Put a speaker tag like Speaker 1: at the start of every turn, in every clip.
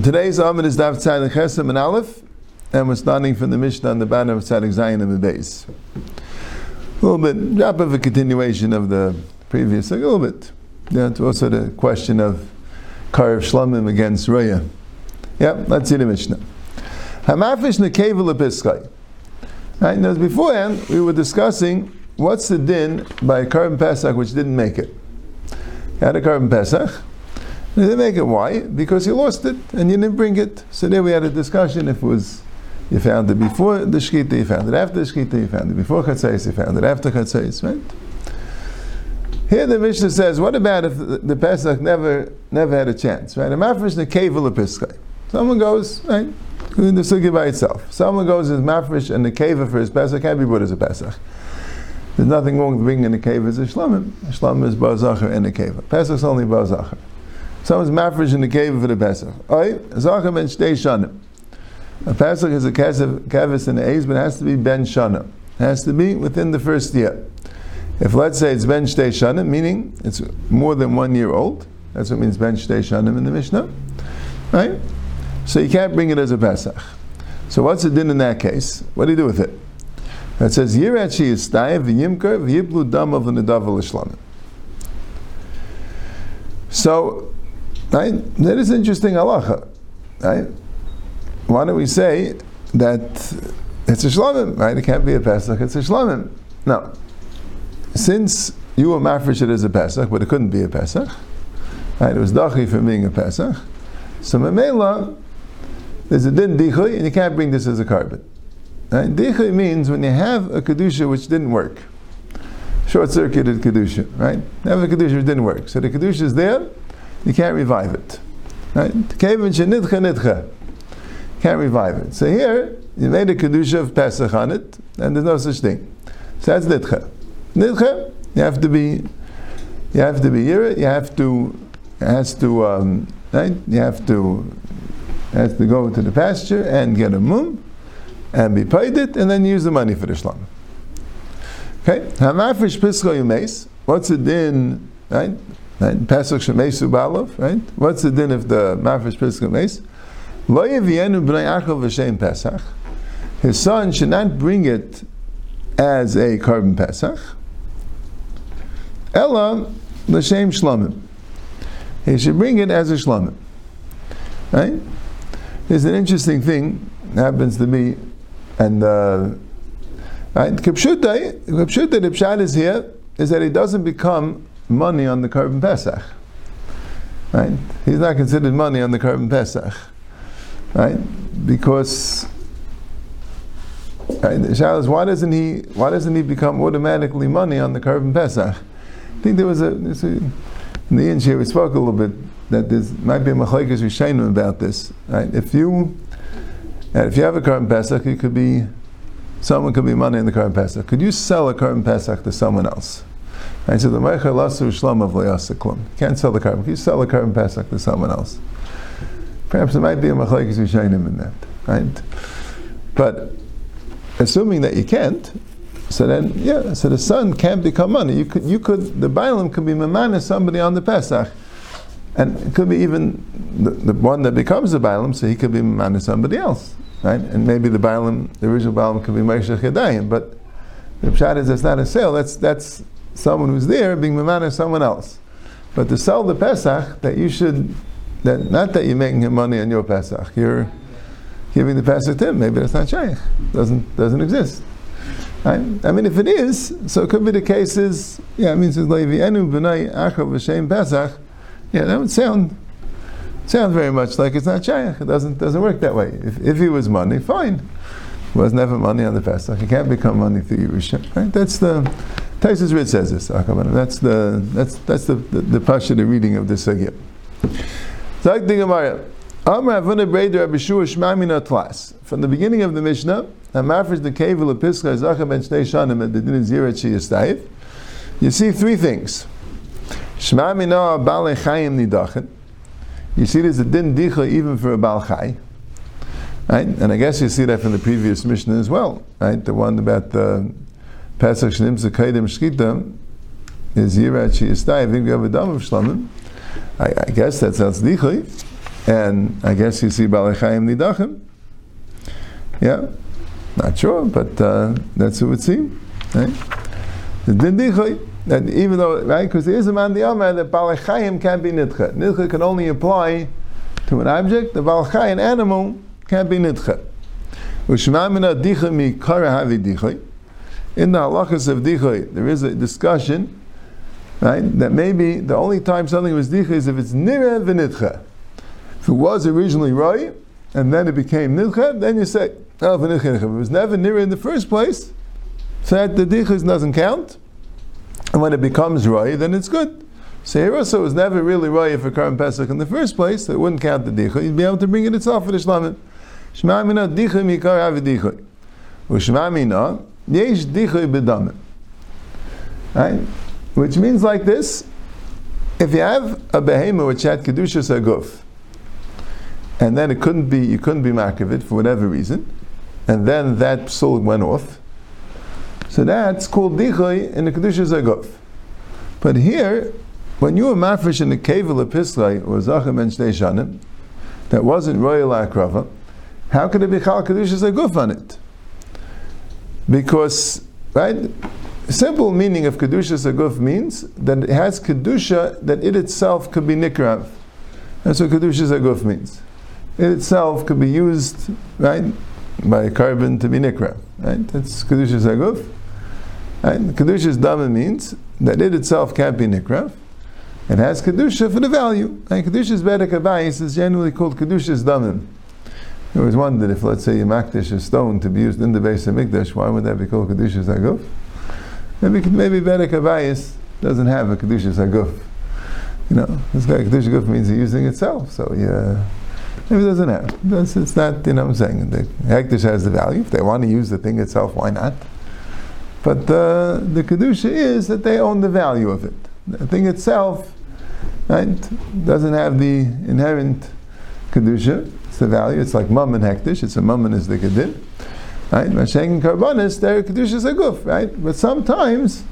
Speaker 1: Today's amud is Dav Tzadik Chesem and Aleph, and we're starting from the Mishnah on the bottom of Tzadik Zayin and the base. A little bit, drop of a continuation of the previous, a little bit. Yeah, to also the question of Karev Shlamim against Raya. Yeah, let's see the Mishnah. Hamafish nekevel lepiskay. Right, now beforehand, we were discussing what's the din by a korban Pesach which didn't make it. He had a korban Pesach, they didn't make it. Why? Because you lost it and you didn't bring it. So there we had a discussion if it was you found it before the Shkita, you found it after the Shkita, you found it before Chatzais, you found it after Chatzais, right? Here the Mishnah says, what about if the, Pesach never never had a chance, right? Mafresh the Pesach. Someone goes, right, in the sugi by itself. Someone goes as mafresh and the keva for his Pesach can't be put as a Pesach. There's nothing wrong with bringing in the keva as a shlamim. Shlamim is bazacher and a keva. Pesach's only bazacher. Someone's mafresh in the cave for the Pesach. Zachar ben Shtei Shanim. A Pesach is a kevis in the A's, but it has to be ben Shana. It has to be within the first year. If let's say it's ben Shtei Shanim, meaning it's more than one year old, that's what means ben Shtei Shanim in the Mishnah, right? So you can't bring it as a Pesach. So what's the din in that case? What do you do with it? It says Yirat she is stayv v'yimker v'yiblu dam of the l'shlamim. So Right? That is interesting halacha. Right? Why don't we say that it's a shlamim, right? It can't be a Pesach, it's a shlamim. No. Since you were mafresh it as a Pesach, but it couldn't be a Pesach, right? It was dachi for being a Pesach. So memela, there's a din dichui, and you can't bring this as a korban. Right? Dichui means when you have a kedusha which didn't work, short-circuited kedusha, right? You have a kedusha which didn't work, so the kedusha is there you can't revive it. Right? Can't revive it. So here, you made a kedusha of Pesach on it, and there's no such thing. So that's nidcha. Nidcha, you have to be, you have to be here. You have to, has to, um, right? You have to, has to go to the pasture and get a mum, and be paid it, and then use the money for the shlam. Okay, hamafish pischa yumeis. What's the din? Right, Right? Pesach shemesu balav, right? What's the din of the mafresh Pesach meis? Lo yevienu b'nai achel v'shem Pesach. His son should not bring it as a korban Pesach. Ella l'shem shlamim. He should bring it as a shlamim. Right? There's an interesting thing happens to me, and uh, right, Kipshutai, Kipshutai, the pshat is here, is that it doesn't become money on the korban Pesach. Right? He's not considered money on the korban Pesach. Right? Because right, the is why doesn't he why doesn't he become automatically money on the korban Pesach? I think there was a, a in the end here we spoke a little bit that there might be a machlekes rishayim about this. Right? If you if you have a korban Pesach, it could be someone could be money in the korban Pesach. Could you sell a korban Pesach to someone else? I said the Meichel Lasu Shlam of Leyasaklum. Can't sell the korban. You sell the korban Pesach to someone else. Perhaps there might be a Machlekes Yishainim in that, right? But assuming that you can't, so then yeah, so the son can't become money. You could you could the Bailam could be Mamana somebody on the Pesach. And it could be even the, the one that becomes the Bailam, so he could be Mamana somebody else. Right? And maybe the Bailam, the original Bailam could be Moshe Chedayim, but the Pshat is that's not a sale, that's that's someone who's there being memana someone else. But to sell the Pesach, that you should, that not that you're making him money on your Pesach, you're giving the Pesach to him. Maybe that's not shaykh. Doesn't doesn't exist. Right? I mean, if it is, so it could be the cases. yeah, I mean, it's Levi enu b'nai achav v'shem Pesach. Yeah, that would sound sound very much like it's not shaykh. It doesn't doesn't work that way. If if he was money, fine. It was never money on the Pesach. He can't become money through Yerusha. Right? That's the Taisus Rid says this. That's the that's that's the the, the pasha the reading of this Shmamina Tlas. From the beginning of the Mishnah. You see three things. You see there's a Din Dicha even for a Bal Chay. Right? And I guess you see that from the previous Mishnah as well. Right? The one about the Pesach Shnim Zekaidim Shkita is Yirat Shiyastai. I think we have a Dam of Shlamim. I, guess that sounds Dichai. And I guess you see Balachayim Nidachim. Yeah, not sure, but uh, that's what it would seem. Right? The Dindichoy, that even though, right, because there is a man the Amar that Balachayim can't be Nidcha. Nidcha can only apply to an object, the Balachayim animal can't be Nidcha. Dichoy. In the halachas of Dichoy, there is a discussion right? That maybe the only time something was dicha is if it's nira v'nitcha. If it was originally right, and then it became nitcha, then you say, oh, v'nitcha. If it was never nira in the first place, so that the dicha doesn't count. And when it becomes right, then it's good. So here also it was never really right for Karim Pesach in the first place, so it wouldn't count the dicha. You'd be able to bring it itself for the shlamim. Dicha mikar havi dicha. Ushma mina yesh dicha bedamim. Right? Which means like this, if you have a behemoth which had kedushas aguf, and then it couldn't be, you couldn't be makavit for whatever reason, and then that psul went off, so that's called dichoy in the kedushas aguf. But here, when you were mafresh in the kevel epislai or zachem and shanim, that wasn't royal akrava, how could it be chal kedushas aguf on it? Because, right, simple meaning of Kedushas Aguf means that it has Kedusha that it itself could be Nikrav. That's what Kedushas Aguf means. It itself could be used, right, by a korban to be Nikrav. Right? That's Kedushas Aguf. Right? Kedushas Dama means that it itself can't be Nikrav. It has Kedusha for the value. And Kedushas Bedek Abayis is generally called Kedushas Damim. I always wondered if, let's say, you makdish a stone to be used in the base of Mikdash, why would that be called Kedushas Aguf? Maybe maybe Avayis doesn't have a Kedushas Aguf. You know, this guy Kedushas Aguf means he's using itself. So yeah, maybe it doesn't have. That's, it's not, you know what I'm saying. The Hektish has the value. If they want to use the thing itself, why not? But uh, the Kedusha is that they own the value of it. The thing itself right, doesn't have the inherent Kedusha. It's the value. It's like Mum and Hektish. It's a Mum and is the Kedin. Right? Masheng and Karbanis, their Kedushas a guf, right? But sometimes,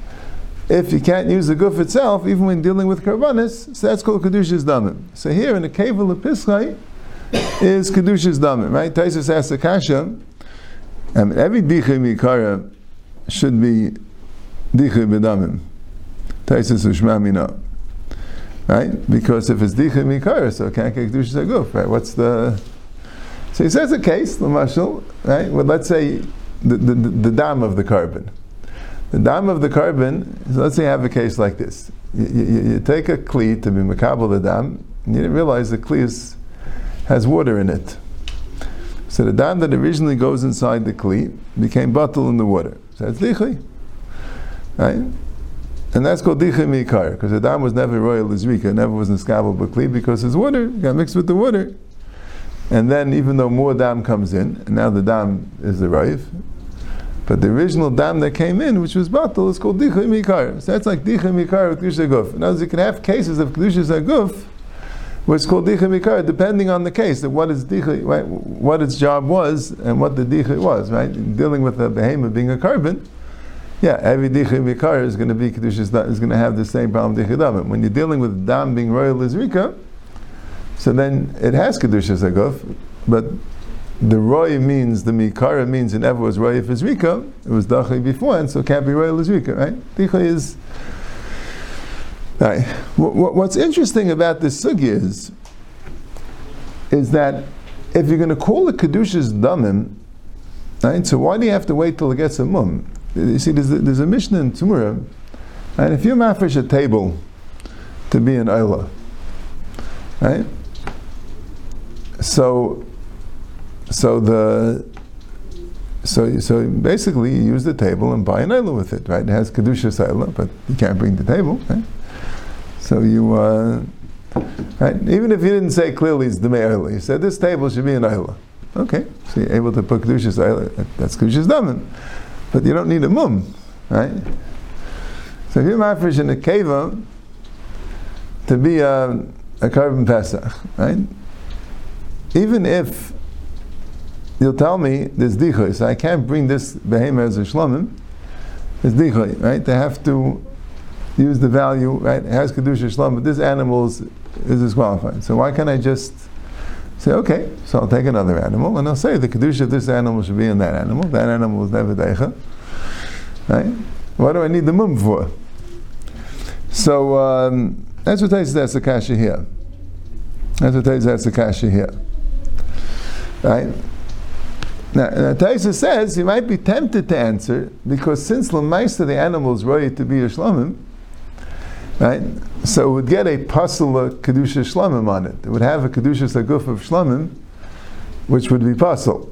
Speaker 1: if you can't use the guf itself, even when dealing with Karbanis, so that's called Kedushas Damim. So here in the Kevel of Pischai is Kedushas Damim, right? Taisus asks the Kasha, and mean, every Dicha Mikara should be Dicha B'damim. Taisus Ushma Mina. Right? Because if it's Dicha Mikara, so can't get Kedushas Aguf, right? What's the so he says a case, the mashal, right? Well, let's say the, the, the, dam of the korban. The dam of the korban, so let's say you have a case like this. You, you, you take a kli to be makabel the dam, and you didn't realize the kli is, has water in it. So the dam that originally goes inside the kli became bottled in the water. So that's dichli. Right? And that's called dichli mikar, because the dam was never royal izrika, never was niskabel kli because his water got mixed with the water. And then, even though more dam comes in, and now the dam is the raif, but the original dam that came in, which was batal, is called dicha mikar. So that's like dicha mikar with kedusha guf. Words, you can have cases of kedusha zaguf, where it's called dicha mikar, depending on the case, that what its dicha, right, what its job was, and what the dicha was, right? In dealing with a behemoth being a korban, yeah, every dicha mikar is going to be kedusha is going to have the same problem dicha dam. When you're dealing with dam being royal izrika, so then it has kedusha zaguf, but the roy means the mikara means it never was roy if it's rika. It was dachay before, and so can't be roy as rika, right? Dicha is. Right. What's interesting about this sugi is, is that if you're going to call it kedushas damim, right? So why do you have to wait till it gets a mum? You see, there's a, there's a mission in Tumura, and if you mafresh a table to be an oila, right? So so the so so basically you use the table and buy an ayla with it, right? It has kedusha ayla, but you can't bring the table, right? So you uh, right? Even if you didn't say clearly it's the ayla, you said this table should be an ayla. Okay, so you're able to put kedusha ayla. That's kedusha daman, but you don't need a mum, right? So if you're mafresh in a keva to be a, a korban pesach, right? Even if you'll tell me there's dichoy, so I can't bring this behemoth as a shlomim, it's dichoy, right? They have to use the value, right? It has kedusha shlom, but this animal is, is disqualified. So why can't I just Say, okay, so I'll take another animal, and I'll say the kedusha of this animal should be in that animal. That animal was never deicha. Right? What do I need the mum for? So um, that's what says that's the here. That's what says that's the here. Right? Now, now Taisa says he might be tempted to answer because since Lamaisa the animal is ready to be a shlamim, right? So it would get a pasula kedusha shlamim on it. It would have a kedusha saguf of shlamim, which would be pasul,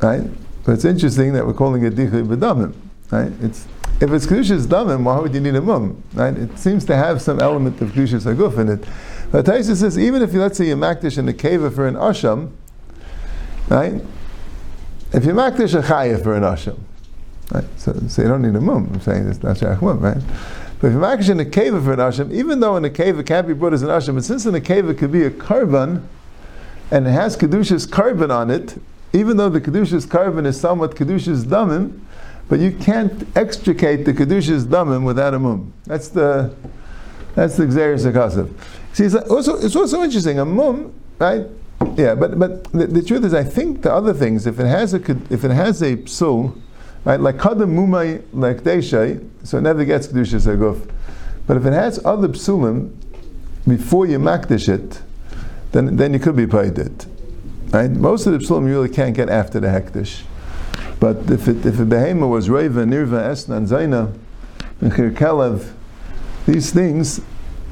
Speaker 1: right? But it's interesting that we're calling it dichli b'damim, right? It's if it's kedusha damim, why would you need a mum? Right? It seems to have some element of kedusha saguf in it. But Taisa says even if you let's say you makdish in the cave for an asham, right? If you makdish a chayah for an asham, right? So, so you don't need a mum. I'm saying it's not shayach mum, right? But if you makdish in a cave for an asham, even though in a cave it can't be brought as an asham, but since in a cave it could be a korban, and it has kedushas korban on it, even though the kedushas korban is somewhat kedushas damim, but you can't extricate the kedushas damim without a mum. That's the that's the xeris akasav. See, it's also it's also interesting. A mum, right? Yeah, but but the, the, truth is, I think the other things, if it has a if it has a psul, right, like kadam mumay like deshay, so it never gets kedushas aguf. But if it has other psulim before you makdish it, then then you could be paid it. Right? Most of the psulim you really can't get after the hektish. But if it, if a behema was reva, nirva, esna, zayna, kelev, these things,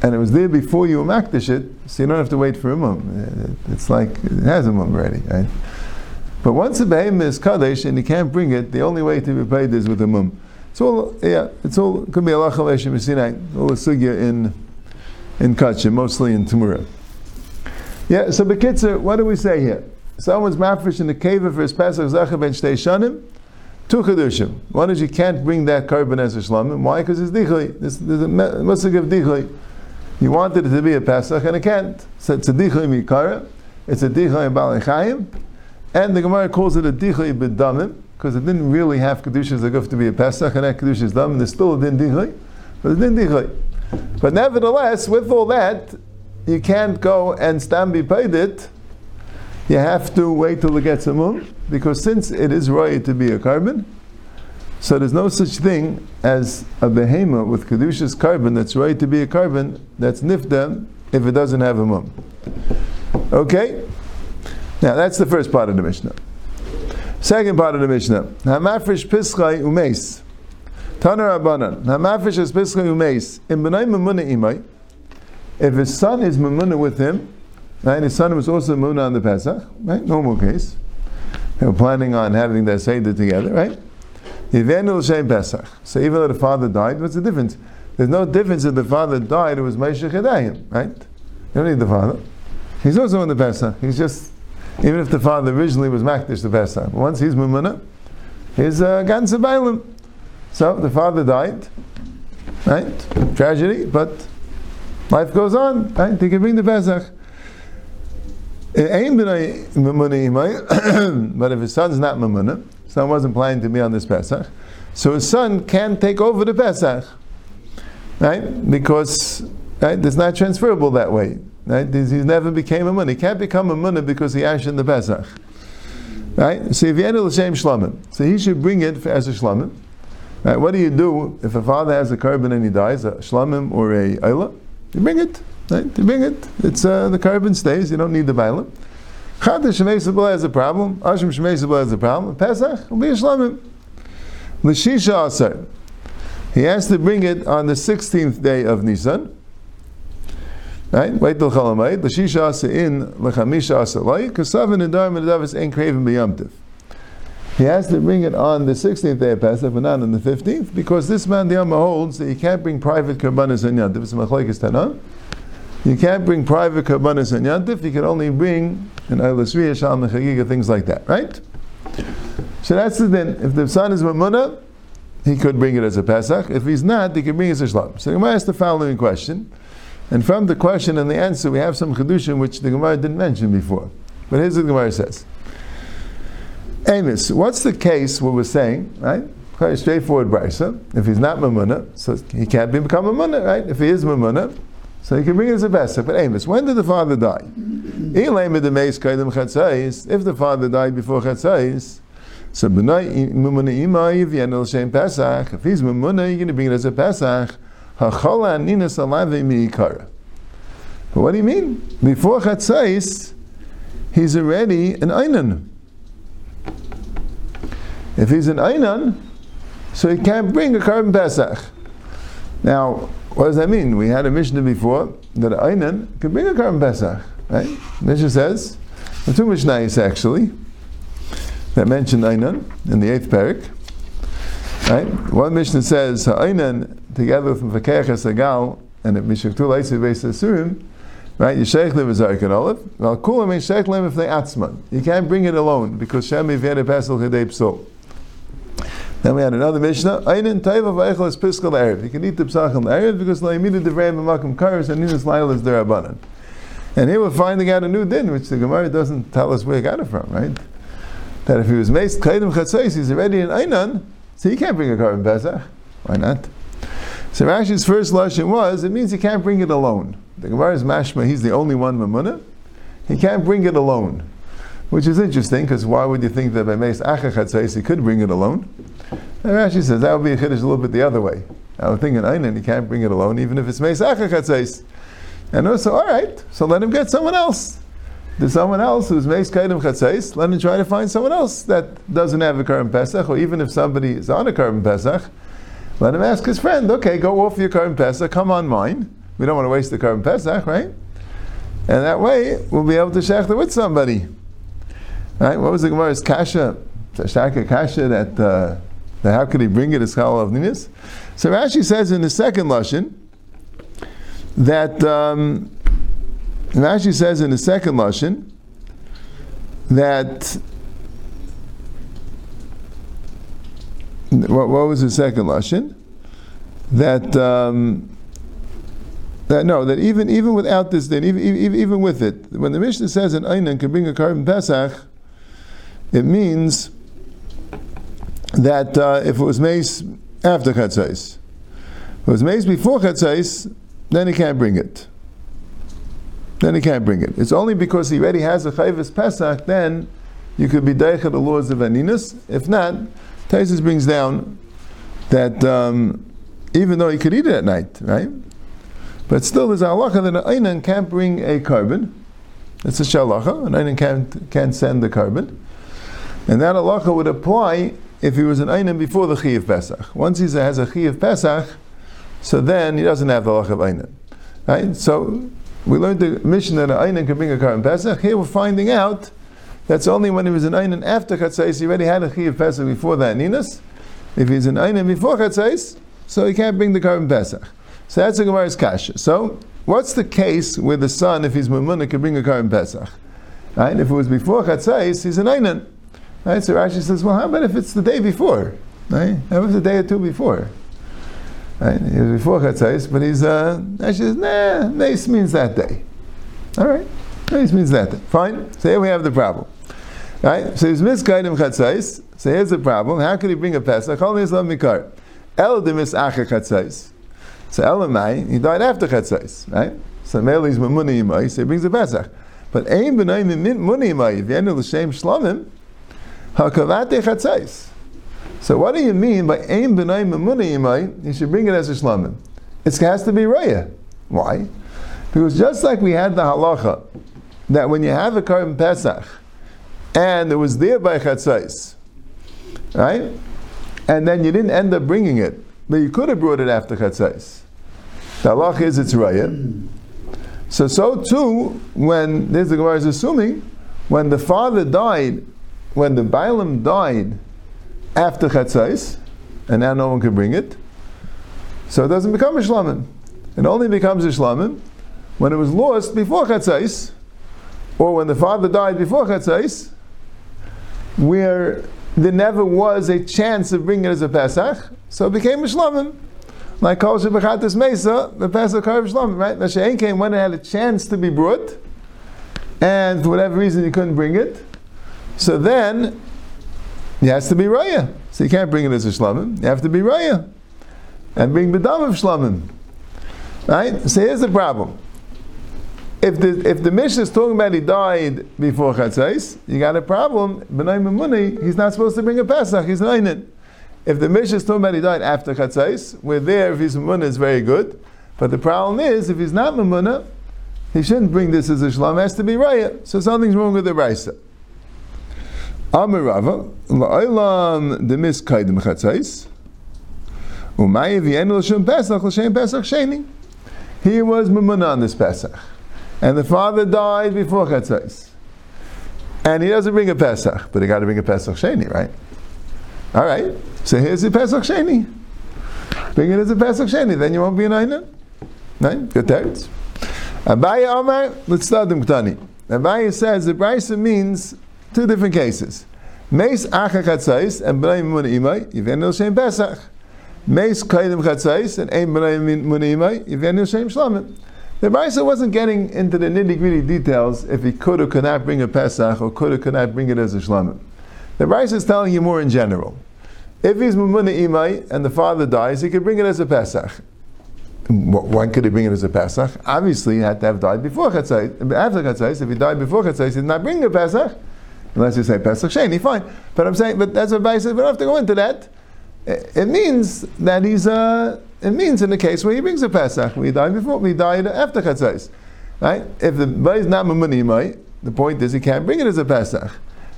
Speaker 1: and it was there before you makdish it, so you don't have to wait for a mum. It's like it has a mum already, right? But once a behemoth is kaddish and you can't bring it, the only way to be paid is with a mum. It's all, yeah, it's all, could be Allah Chaleshim Sinai, all the sugya in, in Kachim, mostly in Tamura. Yeah, so Bekitzer, what do we say here? Someone's mafresh in the cave for his Pesach Zachar ben Shtei Shanim, two Chedushim. One is you can't bring that korban as a shlamim. Why? Because it's dichli. There's, there's a musik of dichli. You wanted it to be a Pesach and it can't. So it's a dichli mikara, it's a dichli balachayim, and the Gemara calls it a dichli b'damim, because it didn't really have Kedushas Aguf to be a Pesach, and that Kedushas Dam, there's still a din dichli, but it's din dichli. But nevertheless, with all that, you can't go and stand be paid it. You have to wait till it gets a moon, because since it is right to be a korban, so there's no such thing as a behema with kedushas korban that's right to be a korban that's nifda if it doesn't have a mum. Okay? Now that's the first part of the Mishnah. Second part of the Mishnah. Hamafresh pischai umeis. Tanar Abanan. Hamafresh is pischai umeis. In benay memuna imay. If his son is memuna with him, right, his son was also memuna on the Pesach, right? Normal case. They were planning on having their Seder together, right? Pesach. So even though the father died, what's the difference? There's no difference if the father died, it was Moshe Chedayim, right? You don't need the father. He's also in the Pesach. He's just, even if the father originally was Makdish the Pesach, once he's Mumuna, he's uh, Gansa Bailim. So the father died, right? Tragedy, but life goes on, right? They can bring the Pesach. It ain't b'nai but if his son's not Mamuna, son wasn't planning to be on this Pesach, so his son can take over the Pesach, right? Because right, it's not transferable that way. Right? He never became a munah. He can't become a munah because he ashed in the Pesach. Right? So if you enter the same shlamim, so he should bring it as a shlamim. Right? What do you do if a father has a korban and he dies, a shlamim or a ayla? You bring it. Right? You bring it. It's uh, the carbon stays. You don't need the bailam. Chadash Shemei has a problem. Ashim Shemei has a problem. Pesach will be a shlamim. L'shisha asar. He has to bring it on the 16th day of Nisan. Right? Wait till Chalamayit. L'shisha asa in l'chamisha asa lai. Kasav and and Nadavis ain't craven b'yamtiv. He has to bring it on the 16th day of Pesach, but not on the 15th, because this man, the Yama, holds that you can't bring private karbanas and yantiv. It's a machlekes tanah. You can't bring private karbanas and yantif. You can only bring an eilasriya, shalom, chagiga, things like that, right? So that's the then. If the son is mamuna, he could bring it as a pesach. If he's not, he can bring it as a shlam. So the Gemara asks the following question, and from the question and the answer, we have some chedushim which the Gemara didn't mention before. But here's what the Gemara says. Amos, what's the case what we're saying, right? Quite straightforward brisa. If he's not mamuna, so he can't become mamuna, right? If he is mamuna, so he can bring it as a Pesach. But Amos, when did the father die? If the father died before chatzais, so. If he's mumuna, you're going to bring it as a pesach. But what do you mean? Before chatzais, he's already an einan. If he's an einan, so he can't bring a korban pesach. Now, what does that mean? We had a Mishnah before that einan can bring a korban pesach, right? Mishnah says, the two Mishnahs actually that mention einan in the eighth parak. Right? One Mishnah says einan together with Mfakech Sagal and if Mishaktul Beis Asurim, right? Yishayich Lim is Arkan Olive. Well, Kulam Yishayich Lim if they Atzman. You can't bring it alone because Shem Chedei Psol. Then we had another Mishnah. Einin Taiva Vayechel is Piskal Erev. You can eat the Psach on the Erev because Laimidu Devrei B'Makim Karis and Ninas Lail is Derabanan. And here we're finding out a new din, which the Gemara doesn't tell us where he got it from, right? That if he was maced Kaidim Chatzais, he's already in Einan, so he can't bring a korban Pesach. Why not? So Rashi's first lashon was, it means he can't bring it alone. The Gemara is mashma, he's the only one mamuna. He can't bring it alone. Which is interesting, because why would you think that by Meis Achachatzais he could bring it alone? And Rashi says that would be a chiddush a little bit the other way. I would think in Einan he can't bring it alone, even if it's Meis Achachatzais. And also, all right, so let him get someone else. There's someone else who's Meis Kaidim Chatzais, let him try to find someone else that doesn't have a korban Pesach, or even if somebody is on a korban Pesach, let him ask his friend, okay, go off your korban Pesach, come on mine. We don't want to waste the korban Pesach, right? And that way, we'll be able to shechter with somebody. Right? What was the Gemara's kasha? Shaka kasha that, uh, that how could he bring it as of ninis? So Rashi says in the second lashon that um, Rashi says in the second lashon that what, what was the second lashon? That um, that no, that even even without this, then even, even, even with it, when the Mishnah says an einan can bring a korban pesach, it means that uh, if it was mace after chatzais, if it was mace before chatzais, then he can't bring it. Then he can't bring it. It's only because he already has a chayvus pesach, then you could be deicha the laws of aninus. If not, Taisus brings down that um, even though he could eat it at night, right? But still, there's a halacha that an einan can't bring a korban. It's a shalacha. An einan can't, can't send the korban. And that halacha would apply if he was an einan before the Chiyav Pesach. Once he has a Chiyav Pesach, so then he doesn't have the halacha of einan. Right? So we learned the mission that an einan can bring a korban Pesach. Here we're finding out that's only when he was an einan after Chatzais. He already had a Chiyav Pesach before that Ninas. If he's an einan before Chatzais, so he can't bring the korban Pesach. So that's the Gemara's kasha. So what's the case where the son, if he's Mumuna, can bring a korban Pesach? Right? If it was before Chatzais, he's an einan. Right? So Rashi says, well, how about if it's the day before? Right? How about the day or two before? Right? He was before Chatzais, but he's, uh, Rashi says, nah, Nace means that day. All right? Nace means that day. Fine. So here we have the problem. Right? So he's misguided Chatzais. So here's the problem. How could he bring a Pesach? Only Islam Mikar. El demis acher Chatzais. So Elamai, he died after Chatzais, right? So Meli's Mamuni Yimai, so he brings a Pesach. But Ein B'nai Muni Yimai, the L'Shem Shlomim, HaKavate Chatzais. So what do you mean by Ein B'nai Mamuni Yimai, you should bring it as a Shlomim? It has to be Raya. Why? Because just like we had the halacha, that when you have a korban Pesach, and it was there by Chatzais, right? And then you didn't end up bringing it, but you could have brought it after Chatzais. The halach is it's raya. So, so too, when, there's the Gemara is assuming, when the father died, when the Bailam died after Chatzais, and now no one can bring it, so it doesn't become a Shlamim. It only becomes a Shlamim when it was lost before Chatzais, or when the father died before Chatzais, where there never was a chance of bringing it as a Pesach, so it became a Shlamim. Like Kol Shebechatis Mesa, the Pesach Karv Shlamim, right? Mashain came when it had a chance to be brought, and for whatever reason he couldn't bring it. So then, he has to be Raya. So you can't bring it as a Shlamim, you have to be Raya. And bring Bedam of Shlamim. Right? So here's the problem. if the if the Mishnah is talking about he died before Chatzais, you got a problem. B'nai Mamuni, he's not supposed to bring a Pesach. He's not If the Mishnah is talking about he died after Chatzais, we're there. If he's Mamuna, is very good. But the problem is, if he's not Mamuna, he shouldn't bring this as a Shalom. Has to be Raya. So something's wrong with the Raisa. Amar Rava, la'olam demis kaidim Chatzais, u'mayev yenu l'shem Pesach l'shem Pesach sheni. He was Mamuna on this Pesach and the father died before Chatzais. And he doesn't bring a Pesach, but he got to bring a Pesach Sheni, right? All right. So here's the Pesach Sheni. Bring it as a Pesach Sheni, then you won't be an Einan. Right? Good text. Abaye Omar, let's start them Ktani. Abaye says the Brisa means two different cases. Meis Acha Chatzais and B'nai Mun Imai, Yivenu Shem Pesach. Meis Kaidim Chatzais and Ein Shlamim. The Brisa wasn't getting into the nitty gritty details if he could or could not bring a Pesach or could or could not bring it as a Shlamim. The Brisa is telling you more in general. If he's Mumuna Imai and the father dies, he could bring it as a Pesach. When could he bring it as a Pesach? Obviously, he had to have died before Chatzais. After Chatzais, if he died before Chatzais, he did not bring a Pesach. Unless you say Pesach Sheni, fine. But I'm saying, but that's what Brisa says, we don't have to go into that. It means that he's a. Uh, it means in the case where he brings a Pesach, we died before, we died after Chatzais. Right? If the boy is not Mamunimai, the point is he can't bring it as a Pesach.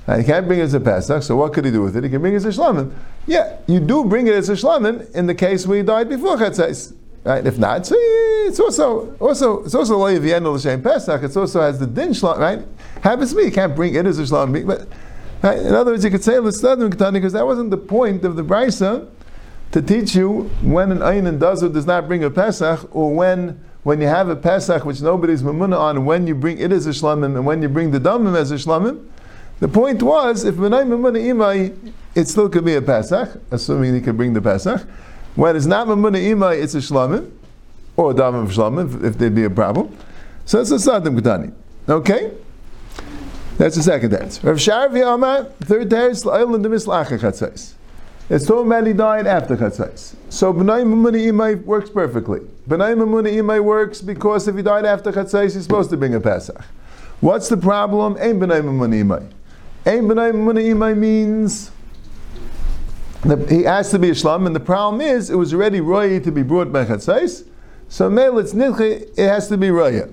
Speaker 1: He can't bring it as a Pesach, so what could he do with it? He can bring it as a Shlamim. Yeah, you do bring it as a Shlamim in the case where he died before Chatzais. Right? If not, so it's also also it's also loy the end of Pesach. It also has the din shlam. Right? Happens to me, you can't bring it as a shlam. But right? in other words, you could say l'stadim ketani because that wasn't the point of the brisa to teach you when an Ayin does or does not bring a Pesach, or when when you have a Pesach which nobody's mamuna on, when you bring it as a shlamim, and when you bring the damim as a shlamim. The point was, if menay mamuna imai, it still could be a Pesach, assuming he can bring the Pesach. When it's not mamuna imai, it's a shlamim, or a damim shlamim, if, there'd be a problem. So it's a sadim ketani. Okay? That's the second answer. Rav Sharvi Amar, third teres, la'il and the mislacha chatzais. It's so many died after Chatzais. So B'nai Mamuni Imai works perfectly. B'nai Mamuni Imai works because if he died after Chatzais, he's supposed to bring a Pesach. What's the problem? Ein B'nai Mamuni Imai. Ein B'nai Mamuni Imai means that he has to be a Shlam, and the problem is it was already Roya to be brought by Chatzais, so Mel it's Nidche, it has to be Roya.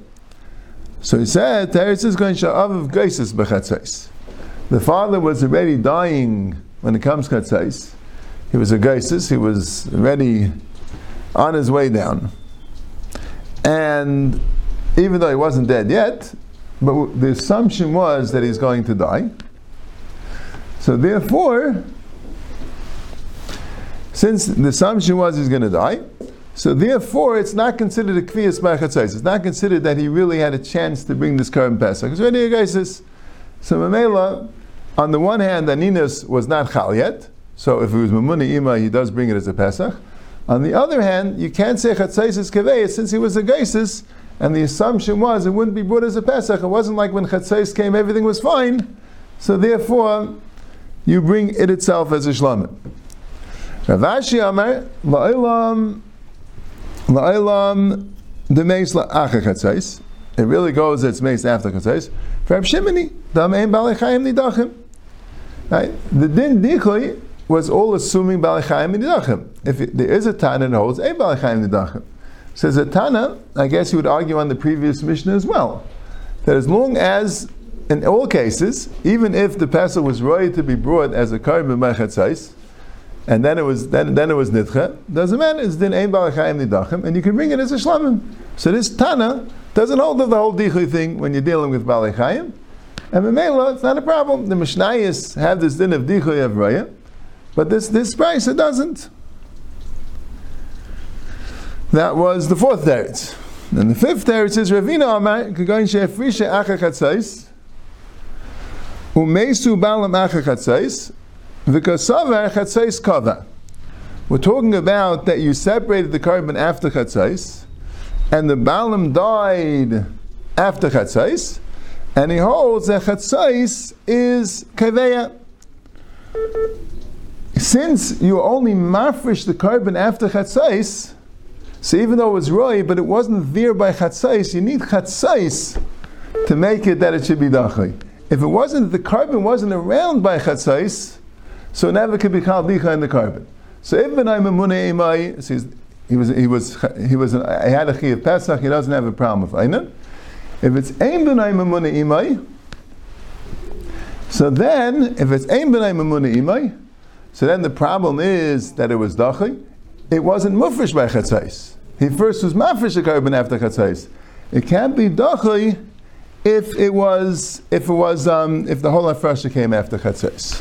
Speaker 1: So he said, Teretz is going Sha'av of Geisis B'Chatzais. The father was already dying when it comes Chatzais. He was a geisis, he was already on his way down. And even though he wasn't dead yet, but the assumption was that he's going to die. So therefore, since the assumption was he's going to die, so therefore it's not considered a kviyas machatzais. It's not considered that he really had a chance to bring this current pesach. It's already a geisis. So Mamela, on the one hand, Aninas was not chal yet, so if it was Mamuni Ima, he does bring it as a Pesach. On the other hand, you can't say Chatzaisis Kaveh since he was a Geisis, and the assumption was it wouldn't be brought as a Pesach. It wasn't like when Chatzais came, everything was fine. So therefore, you bring it itself as a Shlamim. Ravashi Amar, La'ilam, La'ilam, the Meis La'acha Chatzais. It really goes, it's Meis after Chatzais. For Rab Shimoni, Da'mein Balechayim Nidachim. Right? The din dichui was all assuming Balachayim Nidachim. If it, there is a Tana that holds a Balachayim Nidachim. Says a Tana, I guess you would argue on the previous Mishnah as well, that as long as, in all cases, even if the Pesach was ready to be brought as a Karban by Chatzais, and then it was then, then it was nidcha. Doesn't matter. It's din ein balachayim nidachim, and you can bring it as a shlamim. So this Tana doesn't hold of the whole dichui thing when you're dealing with balachayim, and Memela, it's not a problem. The Mishnayos have this din of dichui of raya, but this, this price, it doesn't. That was the fourth teretz. And the fifth teretz is Ravina Amar, Kagoin Shefrisha Acha Chatzais, Umesu Balam Acha Vikasavar Chatzais Kava. We're talking about that you separated the korban after Chatzais, and the Balam died after Chatzais, and he holds that Chatzais is Kaveya since you only mafresh the korban after chatzais, So even though it was roy, but it wasn't there by chatzais, you need chatzais to make it that it should be dachay. If it wasn't, the korban wasn't around by chatzais, so never could be called licha in the korban. So if benay memune imai, he was he was he was an, he had a chi of Pesach, he doesn't have a problem with einan. If it's ein benay memune imai, so then if it's ein benay memune imai, so then the problem is that it was dachi. It wasn't mufresh by chatzais. He first was mafresh a korban after chatzais. It can't be dachi if it was if it was um, if the whole afresha came after chatzais.